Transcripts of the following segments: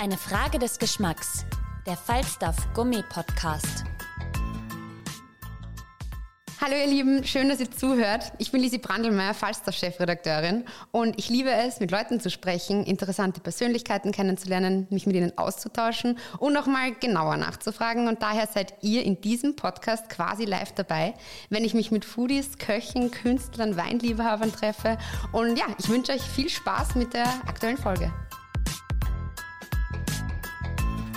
Eine Frage des Geschmacks. Der Falstaff Gummi Podcast. Hallo ihr Lieben, schön, dass ihr zuhört. Ich bin Lisi Brandelmeier, Falstaff-Chefredakteurin und ich liebe es, mit Leuten zu sprechen, interessante Persönlichkeiten kennenzulernen, mich mit ihnen auszutauschen und nochmal genauer nachzufragen. Und daher seid ihr in diesem Podcast quasi live dabei, wenn ich mich mit Foodies, Köchen, Künstlern, Weinliebhabern treffe. Und ja, ich wünsche euch viel Spaß mit der aktuellen Folge.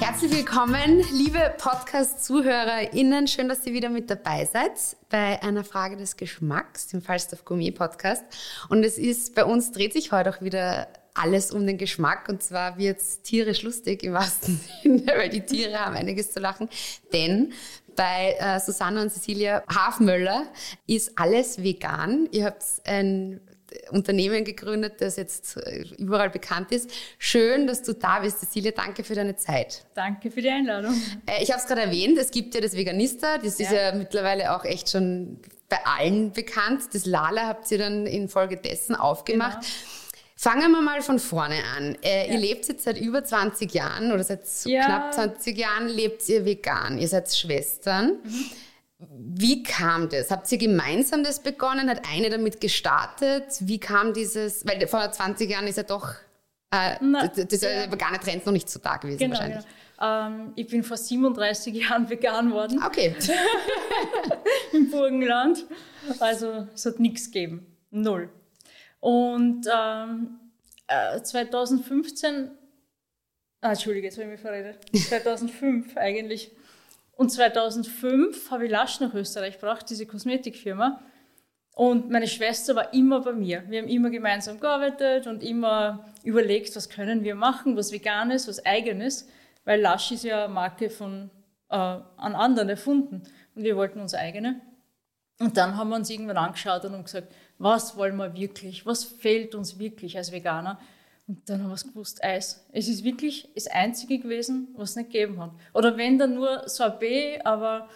Herzlich willkommen, liebe Podcast-ZuhörerInnen. Schön, dass ihr wieder mit dabei seid bei einer Frage des Geschmacks, dem Falstaff Gourmet Podcast. Und es ist, bei uns dreht sich heute auch wieder alles um den Geschmack. Und zwar wird es tierisch lustig im wahrsten Sinne, weil die Tiere haben einiges zu lachen. Denn bei äh, Susanne und Cecilia Hafmöller ist alles vegan. Ihr habt ein Unternehmen gegründet, das jetzt äh, überall bekannt ist. Schön, dass du da bist, Cecilia. Danke für deine Zeit. Danke für die Einladung. Äh, ich habe es gerade erwähnt, es gibt ja das Veganista, das ja. ist ja mittlerweile auch echt schon bei allen bekannt. Das Lala habt ihr dann infolgedessen aufgemacht. Genau. Fangen wir mal von vorne an. Äh, ja. Ihr lebt jetzt seit über 20 Jahren oder seit ja. knapp 20 Jahren lebt ihr vegan. Ihr seid Schwestern. Mhm. Wie kam das? Habt ihr gemeinsam das begonnen? Hat eine damit gestartet? Wie kam dieses, weil vor 20 Jahren ist ja doch, äh, Na, das, ja. vegane Trend noch nicht so da gewesen genau, wahrscheinlich. Ja. Ähm, ich bin vor 37 Jahren vegan worden. Okay. Im Burgenland. Also es hat nichts gegeben. Null. Und ähm, äh, 2015, ah, Entschuldige, jetzt habe ich mich verredet. 2005 eigentlich und 2005 habe ich Lasch nach Österreich gebracht, diese Kosmetikfirma. Und meine Schwester war immer bei mir. Wir haben immer gemeinsam gearbeitet und immer überlegt, was können wir machen, was veganes, was eigenes, weil Lasch ist ja eine Marke von äh, an anderen erfunden und wir wollten unsere eigene. Und dann haben wir uns irgendwann angeschaut und gesagt, was wollen wir wirklich, was fehlt uns wirklich als Veganer? Und dann haben wir es gewusst, Eis. Es ist wirklich das Einzige gewesen, was es nicht gegeben hat. Oder wenn dann nur Sorbet, aber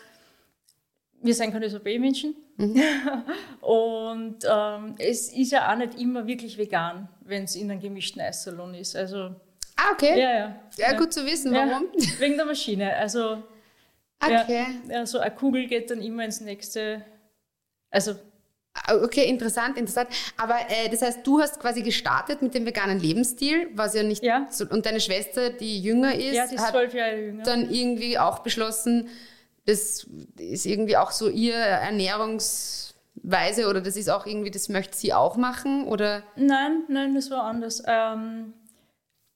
wir sind keine Sorbet-Menschen. Mhm. und ähm, es ist ja auch nicht immer wirklich vegan, wenn es in einem gemischten Eissalon ist. Also, ah, okay. Ja, ja. Ja, gut zu wissen, warum? Ja, wegen der Maschine. Also, okay. Ja, so eine Kugel geht dann immer ins nächste. Also, okay, interessant, interessant. Aber äh, das heißt, du hast quasi gestartet mit dem veganen Lebensstil, was ja nicht. Ja. So, und deine Schwester, die jünger ist, ja, die ist Jahre jünger. dann irgendwie auch beschlossen, das ist irgendwie auch so ihr Ernährungsweise oder das ist auch irgendwie, das möchte sie auch machen oder? Nein, nein, das war anders. Ähm,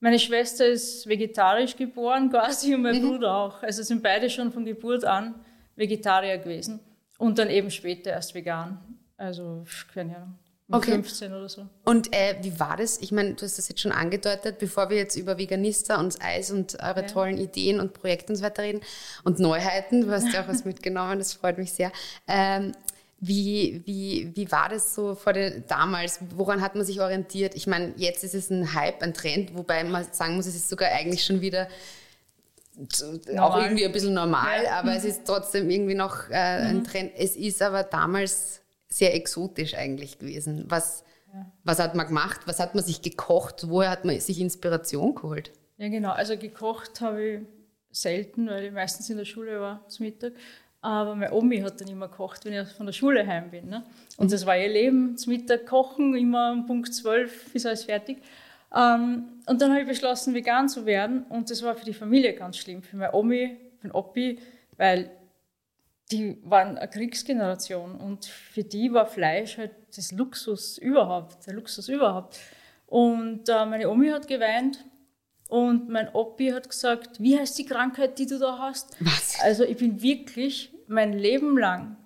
meine Schwester ist vegetarisch geboren quasi und mein mhm. Bruder auch. Also sind beide schon von Geburt an Vegetarier gewesen und dann eben später erst vegan. Also, keine Ahnung. Okay. 15 oder so. Und äh, wie war das? Ich meine, du hast das jetzt schon angedeutet, bevor wir jetzt über Veganista und Eis und eure ja. tollen Ideen und Projekte und so weiter reden und Neuheiten, du hast ja auch was mitgenommen, das freut mich sehr. Ähm, wie, wie, wie war das so vor der, damals? Woran hat man sich orientiert? Ich meine, jetzt ist es ein Hype, ein Trend, wobei man sagen muss, es ist sogar eigentlich schon wieder normal. auch irgendwie ein bisschen normal, ja. aber es ist trotzdem irgendwie noch äh, ein mhm. Trend. Es ist aber damals sehr exotisch eigentlich gewesen. Was, ja. was hat man gemacht? Was hat man sich gekocht? Woher hat man sich Inspiration geholt? Ja, genau. Also gekocht habe ich selten, weil ich meistens in der Schule war zum Mittag. Aber meine Omi hat dann immer gekocht, wenn ich von der Schule heim bin. Ne? Und mhm. das war ihr Leben, zum Mittag kochen, immer um Punkt 12 ist alles fertig. Ähm, und dann habe ich beschlossen, vegan zu werden. Und das war für die Familie ganz schlimm, für meine Omi, für den Opi, weil die waren eine Kriegsgeneration und für die war Fleisch halt das Luxus überhaupt, der Luxus überhaupt. Und äh, meine Omi hat geweint und mein Opi hat gesagt, wie heißt die Krankheit, die du da hast? Was? Also ich bin wirklich mein Leben lang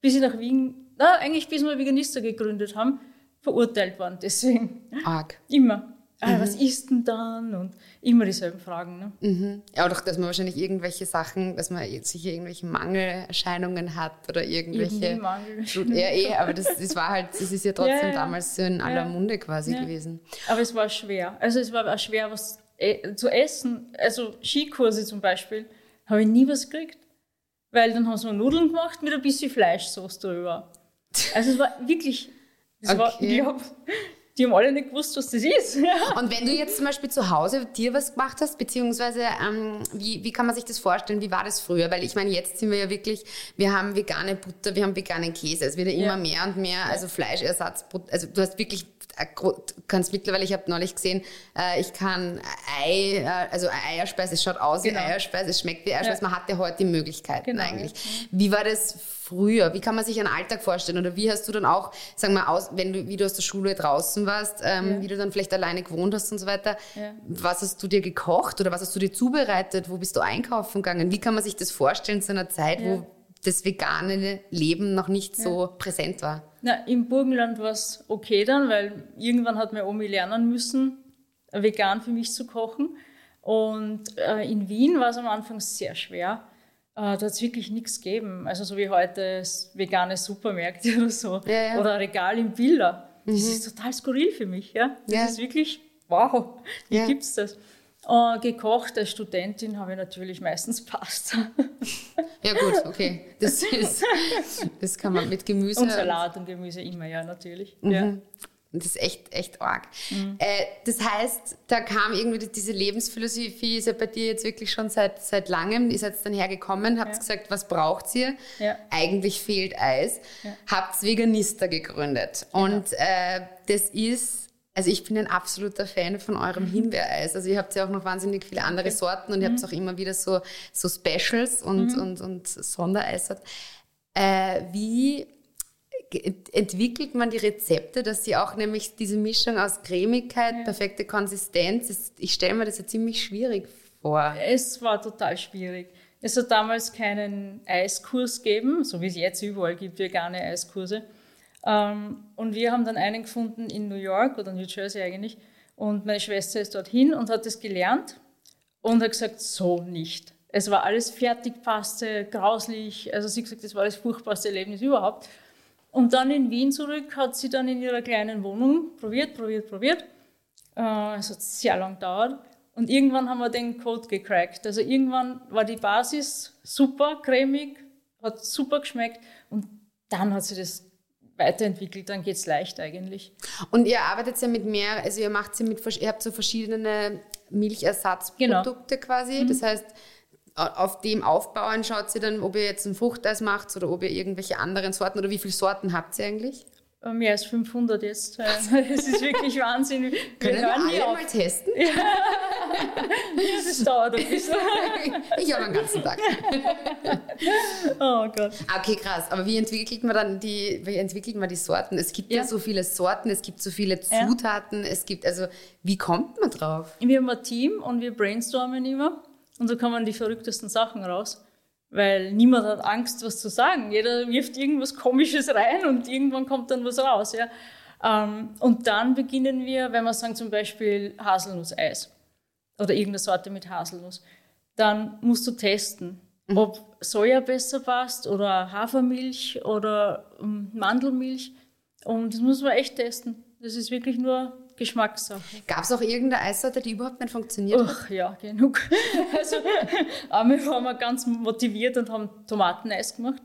bis ich nach Wien, na, eigentlich bis wir Veganister gegründet haben, verurteilt worden. Deswegen. Arg. Immer. Ah, Was ist denn dann? Und immer dieselben Fragen. Ne? Mhm. Ja, auch, dass man wahrscheinlich irgendwelche Sachen, dass man sicher irgendwelche Mangelerscheinungen hat oder irgendwelche. Mangel. Ja, eh, aber das, das war halt, das ist ja trotzdem Ja, ja. damals so in aller Ja. Munde quasi gewesen. Aber es war schwer. Also es war auch schwer, was äh, zu essen. Also Skikurse zum Beispiel, habe ich nie was gekriegt. Weil dann haben sie mir Nudeln gemacht mit ein bisschen Fleischsoße drüber. Also es war wirklich, es war, Okay. ich glaub, die haben alle nicht gewusst, was das ist. Und wenn du jetzt zum Beispiel zu Hause dir was gemacht hast, beziehungsweise ähm, wie, wie kann man sich das vorstellen? Wie war das früher? Weil ich meine, jetzt sind wir ja wirklich, wir haben vegane Butter, wir haben veganen Käse. Es wird ja immer Ja. mehr und mehr, also Fleischersatz, also du hast wirklich, kannst mittlerweile, ich habe neulich gesehen, äh, ich kann Ei, äh, also Eierspeise, es schaut aus Genau. wie Eierspeise, es schmeckt wie Eierspeise, Ja. man hatte heute die Möglichkeiten Genau, eigentlich. ja. Wie war das früher? Wie kann man sich einen Alltag vorstellen? Oder wie hast du dann auch, sagen wir, aus, wenn du, wie du aus der Schule draußen warst, ähm, Ja. wie du dann vielleicht alleine gewohnt hast und so weiter, Ja. was hast du dir gekocht oder was hast du dir zubereitet? Wo bist du einkaufen gegangen? Wie kann man sich das vorstellen zu einer Zeit, Ja. wo das vegane Leben noch nicht so präsent war? Na, Im Burgenland war es okay dann, weil irgendwann hat meine Omi lernen müssen, vegan für mich zu kochen. Und äh, in Wien war es am Anfang sehr schwer. Äh, da hat es wirklich nichts gegeben. Also so wie heute vegane Supermärkte oder so. Ja, ja. Oder Regal im Billa. Das ist total skurril für mich. Ja? Das Ja. ist wirklich, wow, wie Ja. gibt's das? Äh, gekocht als Studentin habe ich natürlich meistens Pasta Ja gut, okay. Das, ist, das kann man mit Gemüse. und Salat und Gemüse immer, ja, natürlich. Mhm. Ja. Das ist echt, echt arg. Mhm. Äh, das heißt, da kam irgendwie diese Lebensphilosophie, ist ja bei dir jetzt wirklich schon seit, seit langem, ihr seid dann hergekommen, habt Ja. gesagt, was braucht ihr? Ja. Eigentlich fehlt Eis. Ja. Habt Veganista gegründet. Und äh, das ist, also ich bin ein absoluter Fan von eurem Mhm. Himbeereis. Also ihr habt ja auch noch wahnsinnig viele andere Sorten und ihr Mhm. habt auch immer wieder so, so Specials und, und, und Sondereissorten. Äh, wie entwickelt man die Rezepte, dass sie auch nämlich diese Mischung aus Cremigkeit, perfekte Konsistenz, ist, ich stelle mir das ja ziemlich schwierig vor. Es war total schwierig. Es hat damals keinen Eiskurs gegeben, so wie es jetzt überall gibt, vegane Eiskurse. Ähm, und wir haben dann einen gefunden in New York oder New Jersey eigentlich. Und meine Schwester ist dorthin und hat es gelernt und hat gesagt, so nicht. Es war alles Fertigpaste, grauslich. Also sie hat gesagt, das war das furchtbarste Erlebnis überhaupt. Und dann in Wien zurück hat sie dann in ihrer kleinen Wohnung probiert, probiert, probiert. Äh, Es hat sehr lang gedauert. Und irgendwann haben wir den Code gecrackt. Also irgendwann war die Basis super cremig, hat super geschmeckt und dann hat sich das weiterentwickelt, dann geht es leicht eigentlich. Und ihr arbeitet ja mit mehr, also ihr macht ja mit, ihr habt so verschiedene Milchersatzprodukte quasi. Das heißt, auf dem aufbauen schaut ihr dann, ob ihr jetzt ein Fruchteis macht oder ob ihr irgendwelche anderen Sorten oder wie viele Sorten habt ihr eigentlich? Äh, Mehr als 500 jetzt. Äh, Es ist wirklich Wahnsinn. Wir Können wir hören nie alle auf. mal testen? Das dauert ein bisschen. Ich habe einen ganzen Tag. Oh Gott. Ah, Okay, krass. Aber wie entwickelt man dann die, wie entwickelt man die Sorten? Es gibt ja, Ja. so viele Sorten, es gibt so viele Ja. Zutaten, es gibt, also wie kommt man drauf? Wir haben ein Team und wir brainstormen immer und so kommen die verrücktesten Sachen raus. Weil niemand hat Angst, was zu sagen. Jeder wirft irgendwas Komisches rein und irgendwann kommt dann was raus. Ja? Ähm, und dann beginnen wir, wenn wir sagen zum Beispiel Haselnusseis oder irgendeine Sorte mit Haselnuss, dann musst du testen, ob Soja besser passt oder Hafermilch oder ähm, Mandelmilch. Und das muss man echt testen. Das ist wirklich nur Geschmackssache. Gab es auch irgendeine Eissorte, die überhaupt nicht funktioniert hat? Ach ja, genug. Also, einmal waren wir ganz motiviert und haben Tomateneis gemacht.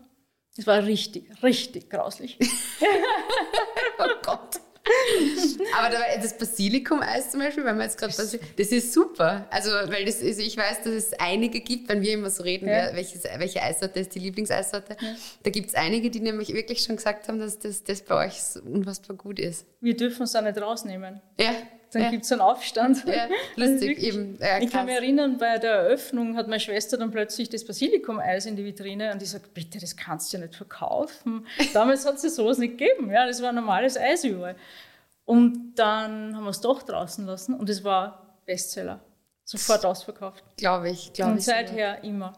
Das war richtig, richtig grauslich. Oh Gott. Aber das Basilikum-Eis zum Beispiel, weil man jetzt gerade das ist super. Also, weil das ist, ich weiß, dass es einige gibt, wenn wir immer so reden, Ja. wer, welches, welche Eissorte ist die Lieblingseissorte. Da gibt es einige, die nämlich wirklich schon gesagt haben, dass das, das bei euch unfassbar gut ist. Wir dürfen es auch nicht rausnehmen. Ja. Dann ja. gibt es einen Aufstand. Ja, lustig, eben. Ja, ich kann mich erinnern, bei der Eröffnung hat meine Schwester dann plötzlich das Basilikum-Eis in die Vitrine und die sagt, bitte, das kannst du ja nicht verkaufen. Damals hat es sowas nicht gegeben. Ja, das war normales Eis überall. Und dann haben wir es doch draußen lassen und es war Bestseller. Sofort ausverkauft. Glaube ich, glaube Und ich. seither immer.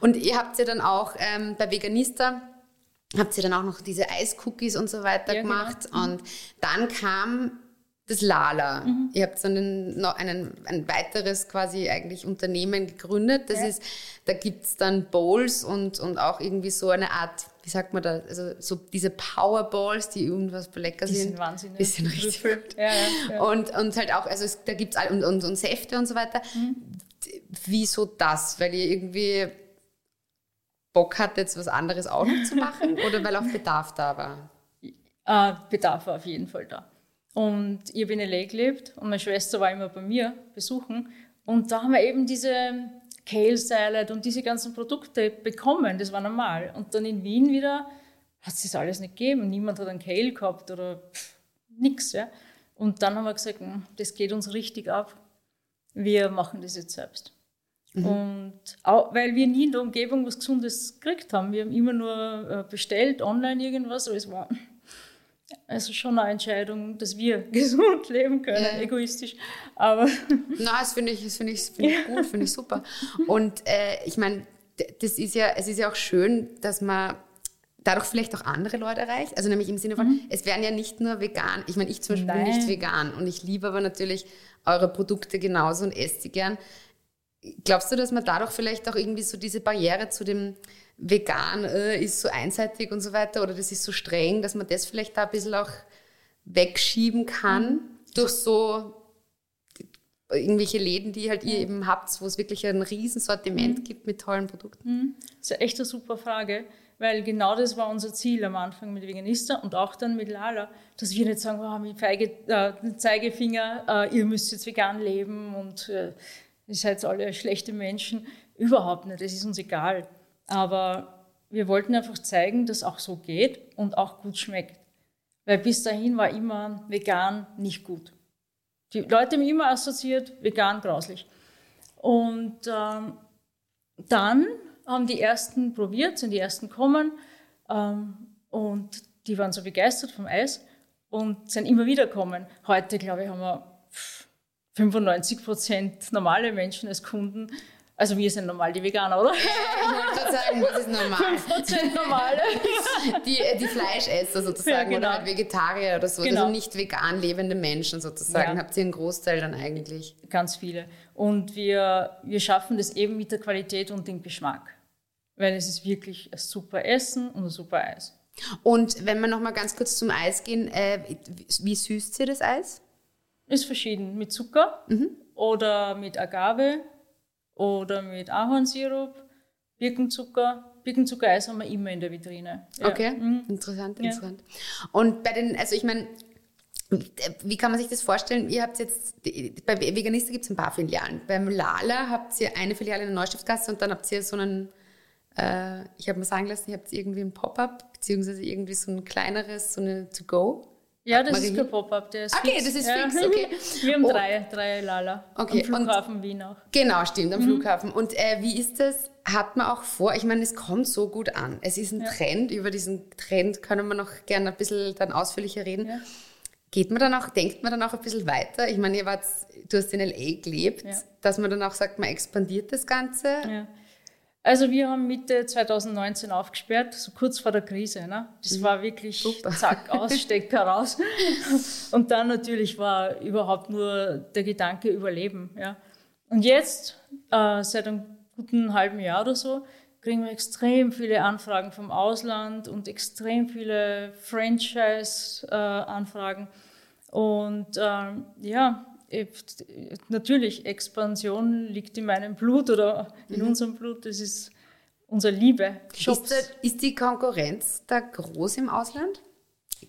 Und ihr habt ja dann auch ähm, bei Veganista habt ihr dann auch noch diese Eiscookies und so weiter Ja, genau. gemacht. Und dann kam das Lala. Mhm. Ihr habt dann einen, noch einen, ein weiteres quasi eigentlich Unternehmen gegründet. Das Ja. ist, da gibt's dann Bowls und, und auch irgendwie so eine Art, wie sagt man da, also so diese Powerballs, die irgendwas lecker Die sind. sind wahnsinnig. Die sind richtig gut. Ja, ja, ja. Und, und halt auch, also es, da gibt's all, und, und, und Säfte und so weiter. Mhm. Wieso das? Weil ihr irgendwie Bock hattet, was anderes auch noch zu machen oder weil auch Bedarf da war? Äh, Bedarf war auf jeden Fall da. Und ich habe in L.A. gelebt und meine Schwester war immer bei mir besuchen. Und da haben wir eben diese Kale Salad und diese ganzen Produkte bekommen. Das war normal. Und dann in Wien wieder hat es das alles nicht gegeben. Niemand hat einen Kale gehabt oder pff, nix. Ja. Und dann haben wir gesagt, "Hm, das geht uns richtig ab. Wir machen das jetzt selbst. Und auch, weil wir nie in der Umgebung was Gesundes gekriegt haben. Wir haben immer nur äh, bestellt, online irgendwas, aber es war also schon eine Entscheidung, dass wir gesund leben können, Ja. egoistisch. Aber Na, das finde ich, das finde ich, finde ich gut, finde ich super. Und äh, ich meine, das ist ja, es ist ja auch schön, dass man dadurch vielleicht auch andere Leute erreicht. Also nämlich im Sinne von, es werden ja nicht nur vegan. Ich meine, ich zum Beispiel bin Nein. nicht vegan und ich liebe aber natürlich eure Produkte genauso und esse die gern. Glaubst du, dass man dadurch vielleicht auch irgendwie so diese Barriere zu dem Vegan äh, ist so einseitig und so weiter oder das ist so streng, dass man das vielleicht da ein bisschen auch wegschieben kann durch so irgendwelche Läden, die halt ihr eben habt, wo es wirklich ein Riesensortiment gibt mit tollen Produkten? das ist echt eine super Frage, weil genau das war unser Ziel am Anfang mit Veganista und auch dann mit Lala, dass wir nicht sagen, oh, mit Feige, äh, Zeigefinger, äh, ihr müsst jetzt vegan leben und äh, ihr seid alle schlechte Menschen. Überhaupt nicht, das ist uns egal. Aber wir wollten einfach zeigen, dass auch so geht und auch gut schmeckt. Weil bis dahin war immer vegan nicht gut. Die Leute haben immer assoziiert, vegan grauslich. Und ähm, dann haben die ersten probiert, sind die ersten gekommen ähm, und die waren so begeistert vom Eis und sind immer wieder gekommen. Heute, glaube ich, haben wir pff, 95 Prozent normale Menschen als Kunden. Also wir sind normal die Veganer, oder? Ich wollte gerade sagen, was ist normal? Prozent normale. Die, die Fleischesser sozusagen Ja, genau. oder halt Vegetarier oder so, Genau. also nicht vegan lebende Menschen sozusagen. Ja. Habt ihr einen Großteil dann eigentlich? Ganz viele. Und wir, wir schaffen das eben mit der Qualität und dem Geschmack. Weil es ist wirklich ein super Essen und ein super Eis. Und wenn wir noch mal ganz kurz zum Eis gehen, äh, wie süßt ihr das Eis? Ist verschieden. Mit Zucker oder mit Agave oder mit Ahornsirup, Birkenzucker. Birkenzuckereis haben wir immer in der Vitrine. Ja. Okay, Mhm. interessant, Ja. interessant. Und bei den, also ich meine, wie kann man sich das vorstellen? Ihr habt jetzt, bei Veganista gibt es ein paar Filialen. Beim Lala habt ihr eine Filiale in der Neustiftsgasse und dann habt ihr so einen, äh, ich habe mir sagen lassen, ihr habt irgendwie ein Pop-up, beziehungsweise irgendwie so ein kleineres, so eine To-Go. Ja, das Marie? ist kein Pop-up, der ist Okay, fix. das ist ja. fix, okay. Wir haben Oh. drei, drei Lala. Okay, Am Flughafen Wien auch. Genau, stimmt, Mhm. am Flughafen. Und äh, wie ist das? Hat man auch vor, ich meine, es kommt so gut an. Es ist ein Trend, über diesen Trend können wir noch gerne ein bisschen dann ausführlicher reden. Ja. Geht man dann auch, denkt man dann auch ein bisschen weiter? Ich meine, ihr wart, du hast in L.A. gelebt, Ja. dass man dann auch sagt, man expandiert das Ganze. Also wir haben Mitte 2019 aufgesperrt, so kurz vor der Krise. Ne? Das war wirklich Super. zack, aus, Stecker raus. Und dann natürlich war überhaupt nur der Gedanke Überleben. Ja? Und jetzt, äh, seit einem guten halben Jahr oder so, kriegen wir extrem viele Anfragen vom Ausland und extrem viele Franchise-Anfragen. und ähm, ja, natürlich, Expansion liegt in meinem Blut oder in unserem Blut. Das ist unsere Liebe. Ist, da, ist die Konkurrenz da groß im Ausland?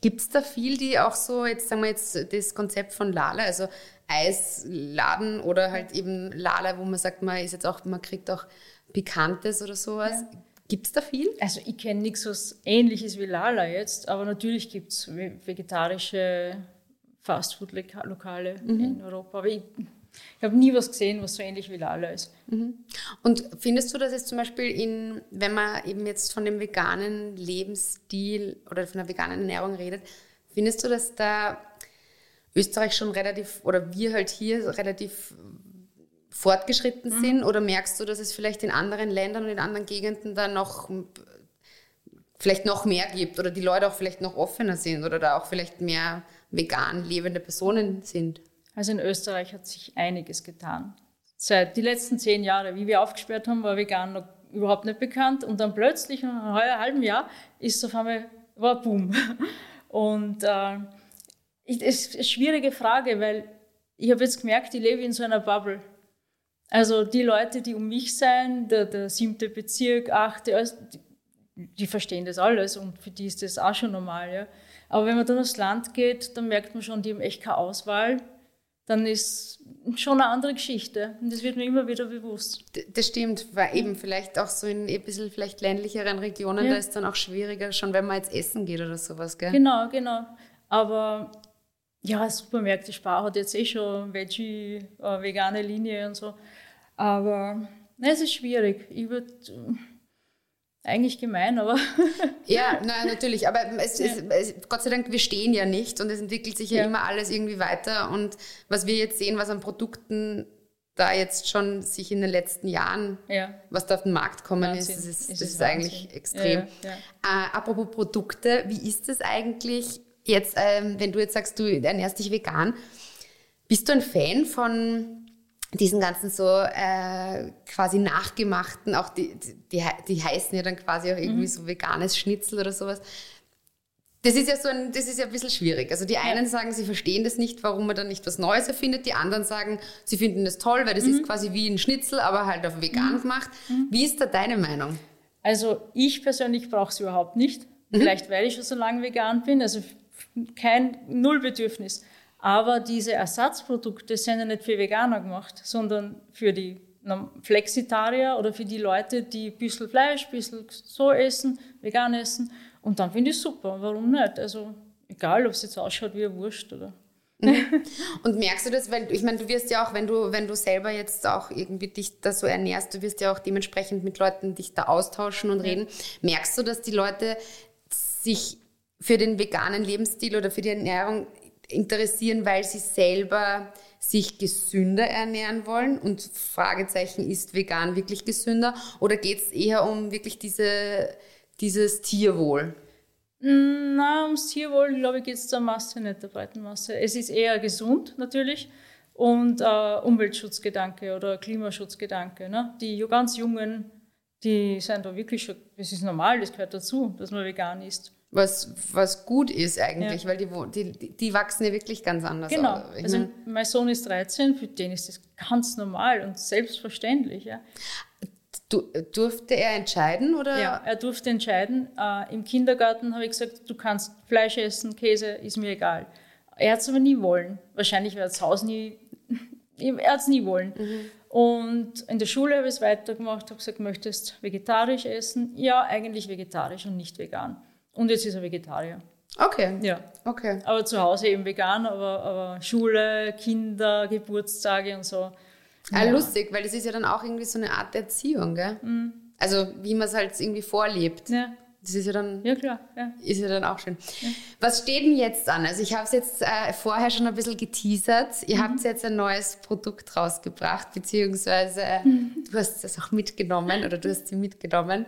Gibt es da viel, die auch so, jetzt sagen wir jetzt das Konzept von Lala, also Eisladen oder halt eben Lala, wo man sagt, man ist jetzt auch, man kriegt auch Pikantes oder sowas. Gibt es da viel? Also ich kenne nichts was ähnliches wie Lala jetzt, aber natürlich gibt es vegetarische Fastfood-Lokale in Europa. Aber ich, ich habe nie was gesehen, was so ähnlich wie Lala ist. Und findest du, dass es zum Beispiel in, wenn man eben jetzt von dem veganen Lebensstil oder von der veganen Ernährung redet, findest du, dass da Österreich schon relativ, oder wir halt hier relativ fortgeschritten sind? Oder merkst du, dass es vielleicht in anderen Ländern und in anderen Gegenden da noch vielleicht noch mehr gibt oder die Leute auch vielleicht noch offener sind oder da auch vielleicht mehr vegan lebende Personen sind? Also in Österreich hat sich einiges getan. Seit die letzten zehn Jahre, wie wir aufgesperrt haben, war vegan noch überhaupt nicht bekannt und dann plötzlich, in einem halben Jahr, ist auf einmal, war Boom. Und äh, es ist eine schwierige Frage, weil ich habe jetzt gemerkt, ich lebe in so einer Bubble. Also die Leute, die um mich sein, der, der siebte Bezirk, achte, die, die, verstehen das alles und für die ist das auch schon normal. Ja. Aber wenn man dann aufs Land geht, dann merkt man schon, die haben echt keine Auswahl. Dann ist schon eine andere Geschichte. Und das wird mir immer wieder bewusst. Das stimmt, weil eben vielleicht auch so in ein bisschen vielleicht ländlicheren Regionen, ja. da ist dann auch schwieriger, schon wenn man jetzt essen geht oder sowas, gell? Genau, genau. Aber ja, Supermärkte Spar hat jetzt eh schon Veggie, äh, vegane Linie und so. Aber ne, es ist schwierig. Ich würde eigentlich gemein, aber. ja, nein, natürlich. Aber es, ja. es, Gott sei Dank, wir stehen ja nicht und es entwickelt sich ja. ja immer alles irgendwie weiter. Und was wir jetzt sehen, was an Produkten da jetzt schon sich in den letzten Jahren, ja. was da auf den Markt kommen Wahnsinn. ist, das ist, das ist, ist eigentlich extrem. Ja, ja. Äh, apropos Produkte, wie ist es eigentlich jetzt, ähm, wenn du jetzt sagst, du ernährst dich vegan, bist du ein Fan von diesen ganzen so äh, quasi nachgemachten, auch die, die, die heißen ja dann quasi auch irgendwie mhm. so veganes Schnitzel oder sowas. Das ist ja so ein, das ist ja ein bisschen schwierig. Also die einen ja. sagen, sie verstehen das nicht, warum man dann nicht was Neues erfindet. Die anderen sagen, sie finden das toll, weil das mhm. ist quasi wie ein Schnitzel, aber halt auf vegan mhm. gemacht. Mhm. Wie ist da deine Meinung? Also ich persönlich brauche es überhaupt nicht. Mhm. Vielleicht, weil ich schon so lange vegan bin. Also kein Nullbedürfnis. Aber diese Ersatzprodukte sind ja nicht für Veganer gemacht, sondern für die Flexitarier oder für die Leute, die ein bisschen Fleisch, ein bisschen so essen, vegan essen. Und dann finde ich es super. Warum nicht? Also egal, ob es jetzt ausschaut wie eine Wurst oder. Mhm. Und merkst du das, weil ich meine, du wirst ja auch, wenn du, wenn du selber jetzt auch irgendwie dich da so ernährst, du wirst ja auch dementsprechend mit Leuten dich da austauschen und reden. Merkst du, dass die Leute sich für den veganen Lebensstil oder für die Ernährung interessieren, weil sie selber sich gesünder ernähren wollen und Fragezeichen, ist vegan wirklich gesünder oder geht es eher um wirklich diese, dieses Tierwohl? Mm, na, ums Tierwohl, glaube ich, geht es der Masse, nicht der breiten Masse. Es ist eher gesund natürlich und äh, Umweltschutzgedanke oder Klimaschutzgedanke. Ne? Die ganz Jungen, die sind da wirklich schon, das ist normal, das gehört dazu, dass man vegan ist was, was gut ist eigentlich, ja. weil die, die, die wachsen ja wirklich ganz anders. Genau. also mein Sohn ist 13, für den ist das ganz normal und selbstverständlich. Ja. Du, durfte er entscheiden? Oder? Ja, er durfte entscheiden. Äh, Im Kindergarten habe ich gesagt, du kannst Fleisch essen, Käse, ist mir egal. Er hat es aber nie wollen. Wahrscheinlich wird das Haus nie, er hat es nie wollen. Mhm. Und in der Schule habe ich es weitergemacht, habe gesagt, möchtest vegetarisch essen? Ja, eigentlich vegetarisch und nicht vegan. Und jetzt ist er Vegetarier. Okay. Ja. Okay. Aber zu Hause eben vegan, aber, aber Schule, Kinder, Geburtstage und so. Ah, ja. lustig, weil das ist ja dann auch irgendwie so eine Art Erziehung, gell? Mhm. Also wie man es halt irgendwie vorlebt. Ja. Das ist ja dann, ja, klar, ja. Ist ja dann auch schön. Ja. Was steht denn jetzt an? Also ich habe es jetzt äh, vorher schon ein bisschen geteasert. Ihr mhm. habt jetzt ein neues Produkt rausgebracht, beziehungsweise mhm. du hast es auch mitgenommen oder du hast sie mitgenommen.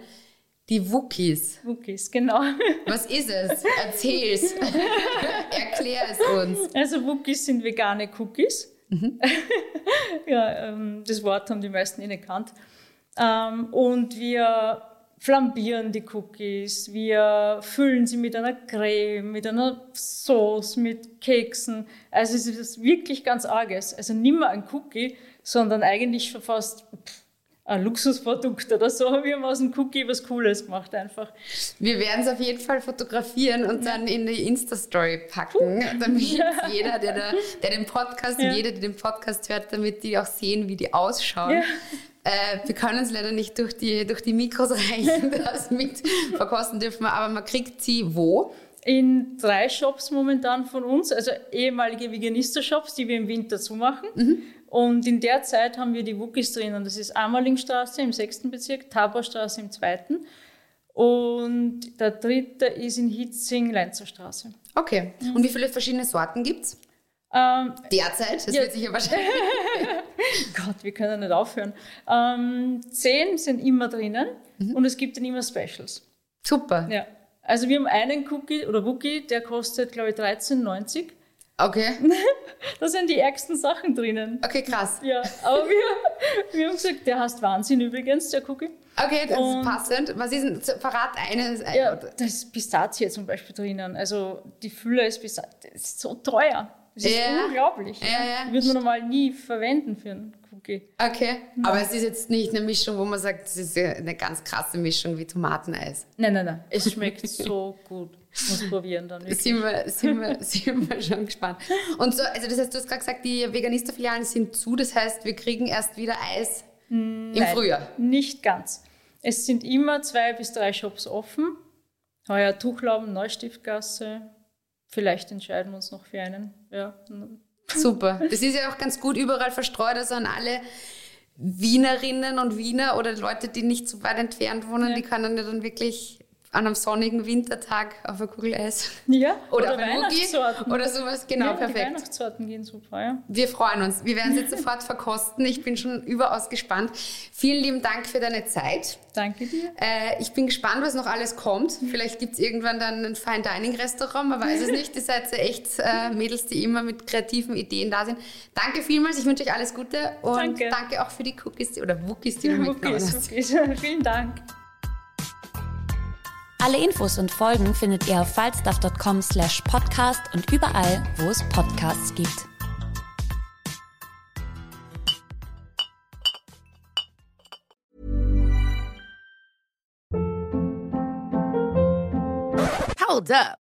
Die Wookies. Wookies, genau. Was ist es? Erzähl's. Erklär es uns. Also Wookies sind vegane Cookies. Mhm. ja, ähm, das Wort haben die meisten eh gekannt. Ähm, und wir flambieren die Cookies, wir füllen sie mit einer Creme, mit einer Sauce, mit Keksen. Also es ist wirklich ganz arges. Also nicht mehr ein Cookie, sondern eigentlich schon fast... Pff, ein Luxusprodukt oder so. Wir haben aus dem Cookie was Cooles gemacht einfach. Wir werden es auf jeden Fall fotografieren und dann in die Insta-Story packen, damit jeder, der, da, der den Podcast ja. und jeder, der den Podcast hört, damit die auch sehen, wie die ausschauen. Ja. Äh, wir können uns leider nicht durch die, durch die Mikros reichen, das mit verkosten dürfen, aber man kriegt sie wo? In drei Shops momentan von uns, also ehemalige Veganister-Shops, die wir im Winter zumachen. Mhm. Und in der Zeit haben wir die Wookies drinnen. Das ist Amalingstraße im sechsten Bezirk, Taborstraße im zweiten. Und der dritte ist in Hitzing, Leinzerstraße. Okay. Mhm. Und wie viele verschiedene Sorten gibt es? Ähm, Derzeit? Das ja. wird sich ja wahrscheinlich. Gott, wir können nicht aufhören. Ähm, zehn sind immer drinnen mhm. und es gibt dann immer Specials. Super. Ja. Also wir haben einen Cookie oder Wookie, der kostet, glaube ich, 13,90. Okay. Da sind die ärgsten Sachen drinnen. Okay, krass. Ja, aber wir, wir haben gesagt, der heißt Wahnsinn übrigens, der Cookie. Okay, das Und- ist passend. Was ist denn, verrat eine. Ja, da ist Pistazie zum Beispiel drinnen. Also die Fülle ist Pistazie. Das ist so teuer. Das ist Ja. unglaublich. Ja, ja. Würde man normal nie verwenden für einen Cookie. Okay, aber es ist jetzt nicht eine Mischung, wo man sagt, das ist eine ganz krasse Mischung wie Tomateneis. Nein, nein, nein. Es schmeckt so gut. Muss probieren dann. Wirklich. Sind wir, sind, wir, sind wir schon gespannt. Und so, also das heißt, du hast gerade gesagt, die Veganister-Filialen sind zu, das heißt, wir kriegen erst wieder Eis im Nein, Frühjahr. Nicht ganz. Es sind immer zwei bis drei Shops offen. Heuer Tuchlauben, Neustiftgasse. Vielleicht entscheiden wir uns noch für einen. Ja. Super. Das ist ja auch ganz gut überall verstreut, also an alle Wienerinnen und Wiener oder Leute, die nicht so weit entfernt wohnen, Ja. die können ja dann wirklich an einem sonnigen Wintertag auf ein Kugel Eis Ja, oder, Wookie Weihnachtssorten. oder sowas. Genau, ja, Die perfekt. Weihnachtssorten gehen super, ja. Wir freuen uns. Wir werden es jetzt sofort verkosten. Ich bin schon überaus gespannt. Vielen lieben Dank für deine Zeit. Danke dir. Äh, ich bin gespannt, was noch alles kommt. Vielleicht gibt es irgendwann dann ein Fine Dining Restaurant, man weiß es nicht. Ihr seid ja echt äh, Mädels, die immer mit kreativen Ideen da sind. Danke vielmals, ich wünsche euch alles Gute und Danke. danke auch für die Cookies die- oder Wookies, die du mitgenommen hast. Cookies. Vielen Dank. Alle Infos und Folgen findet ihr auf falstaff.com slash podcast und überall, wo es Podcasts gibt. Hold up.